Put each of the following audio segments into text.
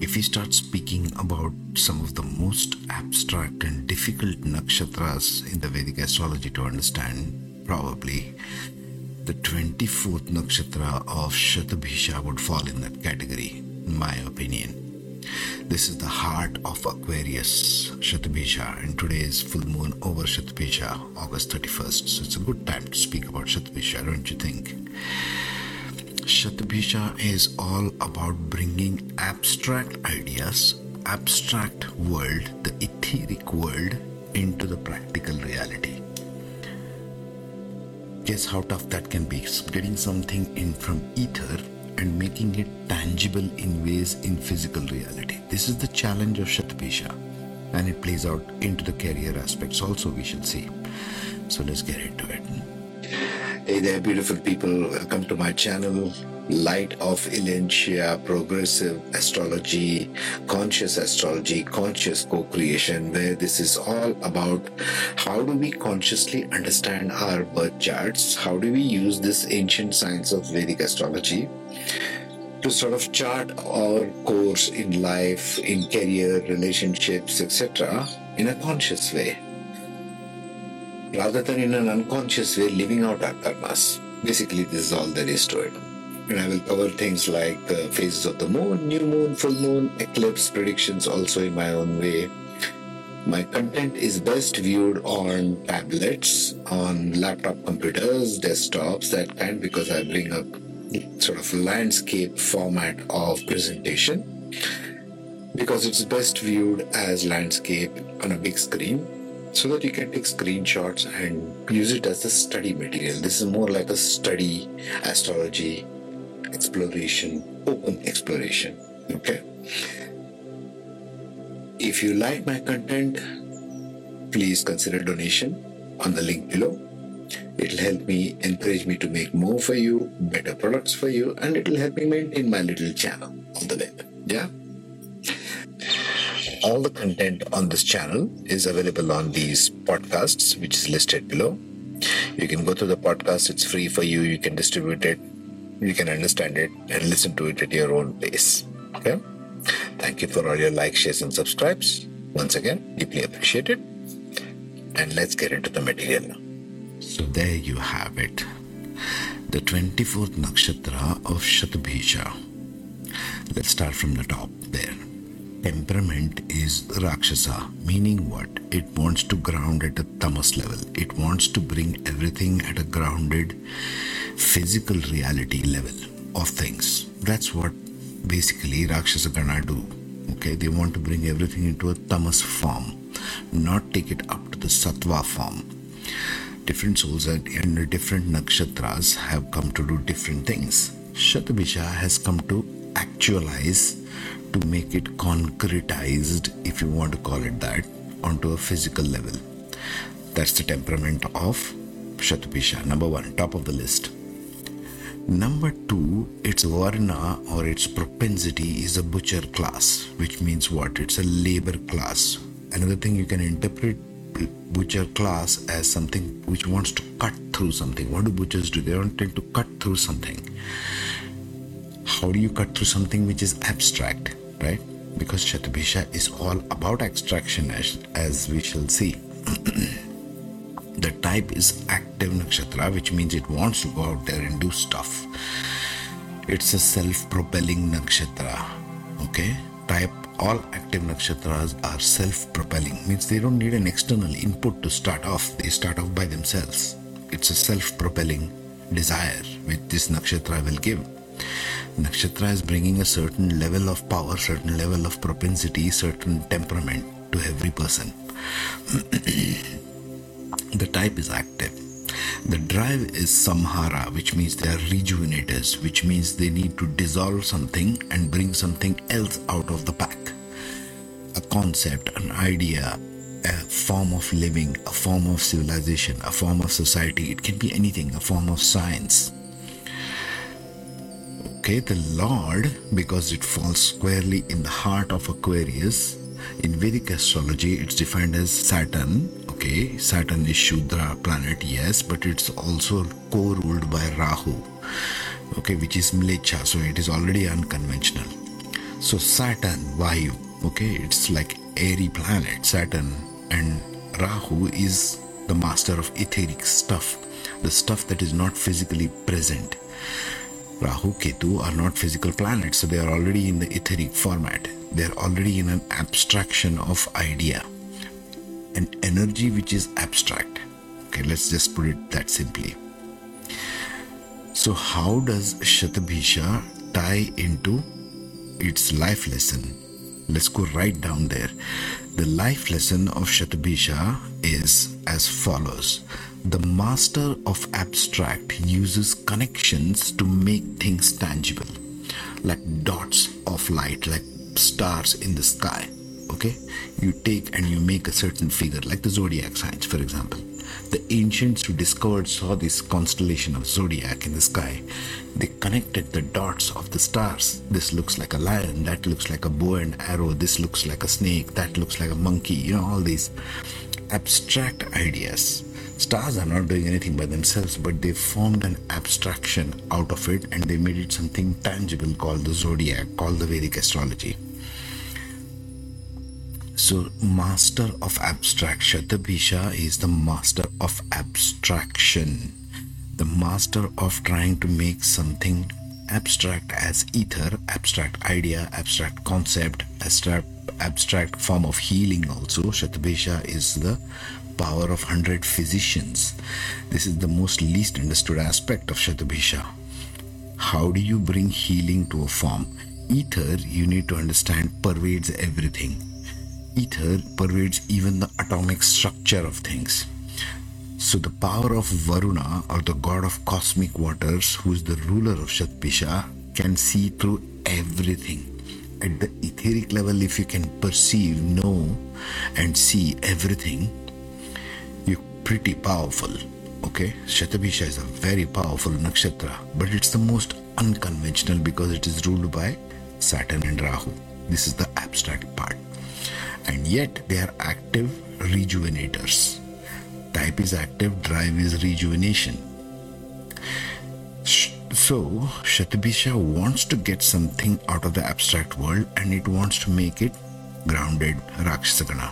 if we start speaking about some of the most abstract and difficult nakshatras in the Vedic astrology to understand, probably the 24th nakshatra of Shatabhisha would fall in that category, in my opinion. This is the heart of Aquarius, Shatabhisha, and today is full moon over Shatabhisha, August 31st. So it's a good time to speak about Shatabhisha, don't you think? Shatabhisha is all about bringing abstract ideas, abstract world, the etheric world, into the practical reality. Guess how tough that can be? Getting something in from ether and making it tangible in ways in physical reality. This is the challenge of Shatabhisha, and it plays out into the career aspects also, we shall see. So let's get into it. Hey there, beautiful people. Welcome to my channel. Light of Ilentia, Progressive Astrology, Conscious Astrology, Conscious Co-Creation, where this is all about how do we consciously understand our birth charts? How do we use this ancient science of Vedic astrology to sort of chart our course in life, in career, relationships, etc., in a conscious way? Rather than in an unconscious way, living out our karmas. Basically, this is all there is to it and I will cover things like the phases of the moon, new moon, full moon, eclipse predictions also in my own way. My content is best viewed on tablets, on laptop computers, desktops, that kind, because I bring up sort of landscape format of presentation. Because it's best viewed as landscape on a big screen so that you can take screenshots and use it as a study material. This is more like a study astrology exploration, open exploration. Okay. If you like my content, please consider donation on the link below. It'll help me encourage me to make more for you, better products for you, and it'll help me maintain my little channel on the web. Yeah. All the content on this channel is available on these podcasts, which is listed below. You can go to the podcast, it's free for you. You can distribute it you can understand it and listen to it at your own pace. Okay? Thank you for all your likes, shares, and subscribes. Once again, deeply appreciated. And let's get into the material now. So there you have it. The 24th nakshatra of Shatabhisha. Let's start from the top there. Temperament is Rakshasa, meaning what? It wants to ground at a tamas level. It wants to bring everything at a grounded physical reality level of things. That's what basically Rakshasa Gana do. Okay, they want to bring everything into a tamas form, not take it up to the sattva form. Different souls and different nakshatras have come to do different things. Shatabhisha has come to actualize, to make it concretized, if you want to call it that, onto a physical level. That's the temperament of Shatabhisha, number one, top of the list. Number two, its varna or its propensity is a butcher class, which means what? It's a labor class. Another thing you can interpret butcher class as something which wants to cut through something. What do butchers do? They want to cut through something. How do you cut through something which is abstract, right? Because Shatabhisha is all about abstraction, as, as we shall see. The type is active nakshatra, which means it wants to go out there and do stuff. It's a self propelling nakshatra. Okay? Type all active nakshatras are self propelling, means they don't need an external input to start off, they start off by themselves. It's a self propelling desire which this nakshatra will give. Nakshatra is bringing a certain level of power, certain level of propensity, certain temperament to every person. The type is active. The drive is samhara, which means they are rejuvenators, which means they need to dissolve something and bring something else out of the pack. A concept, an idea, a form of living, a form of civilization, a form of society. It can be anything, a form of science. Okay, the Lord, because it falls squarely in the heart of Aquarius, in Vedic astrology, it's defined as Saturn, okay saturn is shudra planet yes but it's also co-ruled by rahu. Okay which is mlecha so it is already unconventional. So Saturn, Vayu, okay, it's like airy planet, Saturn, and Rahu is the master of etheric stuff, the stuff that is not physically present. Rahu, Ketu are not physical planets, so they are already in the etheric format. They are already in an abstraction of idea, an energy which is abstract. Okay, let's just put it that simply. So, how does Shatabhisha tie into its life lesson? Let's go right down there. The life lesson of Shatabhisha is as follows The master of abstract uses connections to make things tangible, like dots of light, like stars in the sky. Okay, you take and you make a certain figure, like the zodiac signs, for example the ancients who discovered saw this constellation of zodiac in the sky. They connected the dots of the stars. This looks like a lion, that looks like a bow and arrow, this looks like a snake, that looks like a monkey, you know, all these abstract ideas. Stars are not doing anything by themselves, but they formed an abstraction out of it and they made it something tangible called the zodiac, called the Vedic astrology. So, master of abstraction, Shatabhisha is the master of abstraction, the master of trying to make something abstract as ether, abstract idea, abstract concept, abstract, abstract form of healing. Also, Shatabhisha is the power of 100 physicians. This is the most least understood aspect of Shatabhisha. How do you bring healing to a form? Ether, you need to understand, pervades everything ether pervades even the atomic structure of things. So, the power of Varuna, or the god of cosmic waters, who is the ruler of Shatabhisha, can see through everything. At the etheric level, if you can perceive, know, and see everything, you're pretty powerful. Okay, Shatabhisha is a very powerful nakshatra, but it's the most unconventional because it is ruled by Saturn and Rahu. This is the abstract part and yet they are active rejuvenators. Type is active, drive is rejuvenation. So, Shatabhisha wants to get something out of the abstract world and it wants to make it grounded Rakshasagana.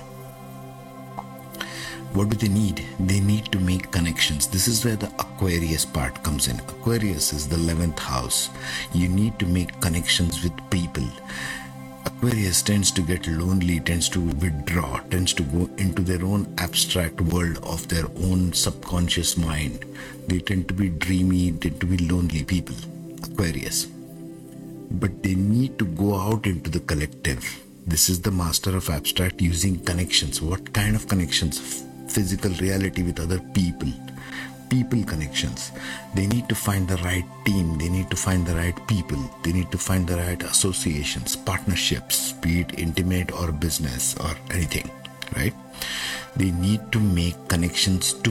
What do they need? They need to make connections. This is where the Aquarius part comes in. Aquarius is the 11th house. You need to make connections with people Aquarius tends to get lonely, tends to withdraw, tends to go into their own abstract world of their own subconscious mind. They tend to be dreamy, tend to be lonely people. Aquarius. But they need to go out into the collective. This is the master of abstract using connections. What kind of connections? Physical reality with other people people connections. They need to find the right team, they need to find the right people, they need to find the right associations, partnerships, be it intimate or business or anything, right? They need to make connections to,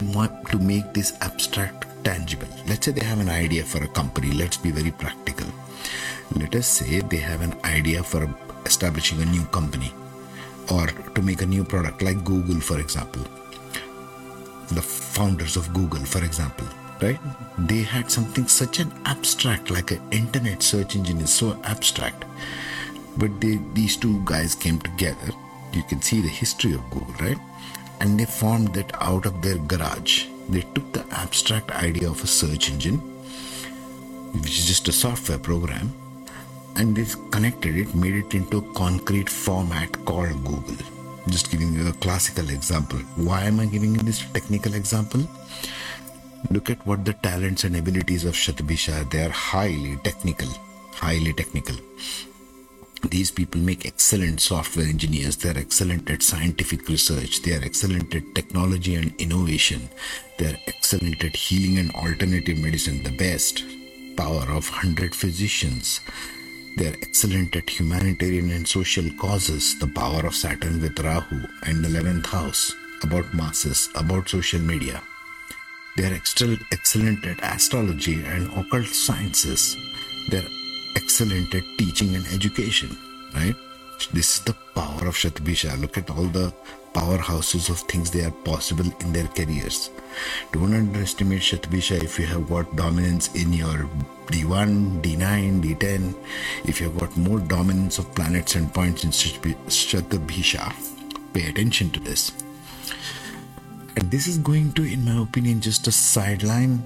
to make this abstract tangible. Let's say they have an idea for a company, let's be very practical. Let us say they have an idea for establishing a new company or to make a new product like Google, for example the founders of Google, for example, right? They had something such an abstract, like an internet search engine is so abstract. But they, these two guys came together. You can see the history of Google, right? And they formed that out of their garage. They took the abstract idea of a search engine, which is just a software program, and they connected it, made it into a concrete format called Google just giving you a classical example. Why am I giving you this technical example? Look at what the talents and abilities of Shatabhisha They are highly technical, highly technical. These people make excellent software engineers. They are excellent at scientific research. They are excellent at technology and innovation. They are excellent at healing and alternative medicine, the best. Power of 100 physicians they are excellent at humanitarian and social causes, the power of Saturn with Rahu and the 11th house, about masses, about social media. They are excellent at astrology and occult sciences. They are excellent at teaching and education, right? This is the power of Shatbisha. Look at all the powerhouses of things they are possible in their careers. Don't underestimate Shatbisha if you have got dominance in your D1, D9, D10. If you have got more dominance of planets and points in Shatbisha, pay attention to this. And this is going to, in my opinion, just a sideline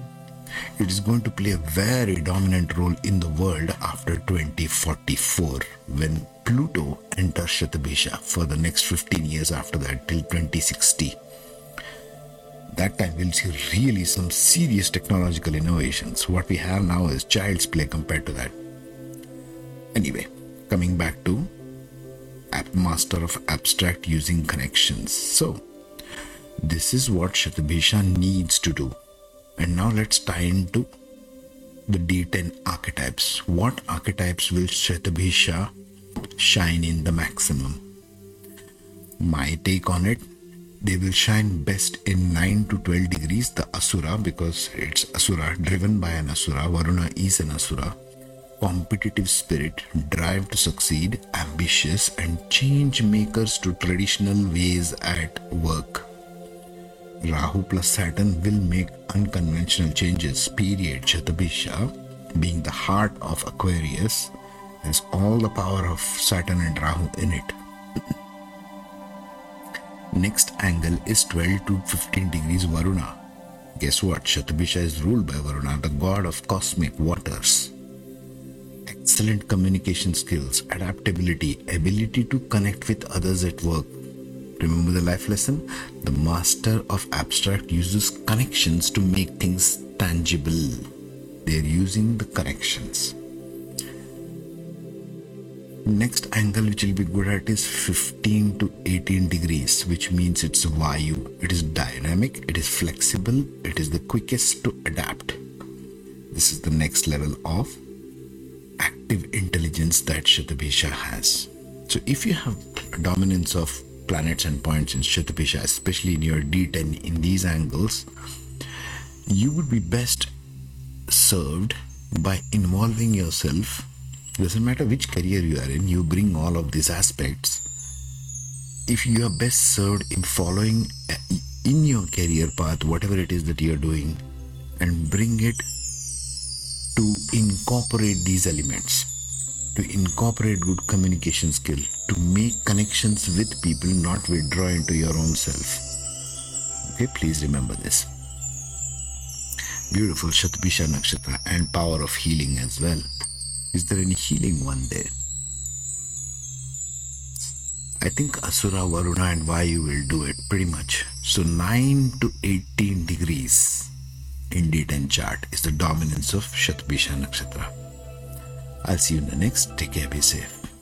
it is going to play a very dominant role in the world after 2044 when Pluto enters Shatabhisha for the next 15 years after that till 2060. That time we'll see really some serious technological innovations. What we have now is child's play compared to that. Anyway, coming back to App Master of Abstract using connections. So, this is what Shatabhisha needs to do and now let's tie into the D10 archetypes. What archetypes will Shatabhisha shine in the maximum? My take on it, they will shine best in 9 to 12 degrees, the Asura, because it's Asura, driven by an Asura. Varuna is an Asura. Competitive spirit, drive to succeed, ambitious, and change makers to traditional ways at work Rahu plus Saturn will make unconventional changes. Period. Shatabhisha, being the heart of Aquarius, has all the power of Saturn and Rahu in it. Next angle is 12 to 15 degrees Varuna. Guess what? Shatabhisha is ruled by Varuna, the god of cosmic waters. Excellent communication skills, adaptability, ability to connect with others at work, Remember the life lesson? The master of abstract uses connections to make things tangible. They are using the connections. Next angle which will be good at is 15 to 18 degrees, which means it's Vayu. It is dynamic, it is flexible, it is the quickest to adapt. This is the next level of active intelligence that Shatabhisha has. So if you have dominance of planets and points in Shatabhisha, especially in your D10 in these angles, you would be best served by involving yourself. Doesn't matter which career you are in, you bring all of these aspects. If you are best served in following uh, in your career path, whatever it is that you're doing, and bring it to incorporate these elements to incorporate good communication skill, to make connections with people, not withdraw into your own self. Okay, please remember this. Beautiful Shatabhisha Nakshatra and power of healing as well. Is there any healing one there? I think Asura, Varuna, and Vayu will do it pretty much. So 9 to 18 degrees in D10 chart is the dominance of Shatabhisha Nakshatra. I'll see you in the next. Take care, be safe.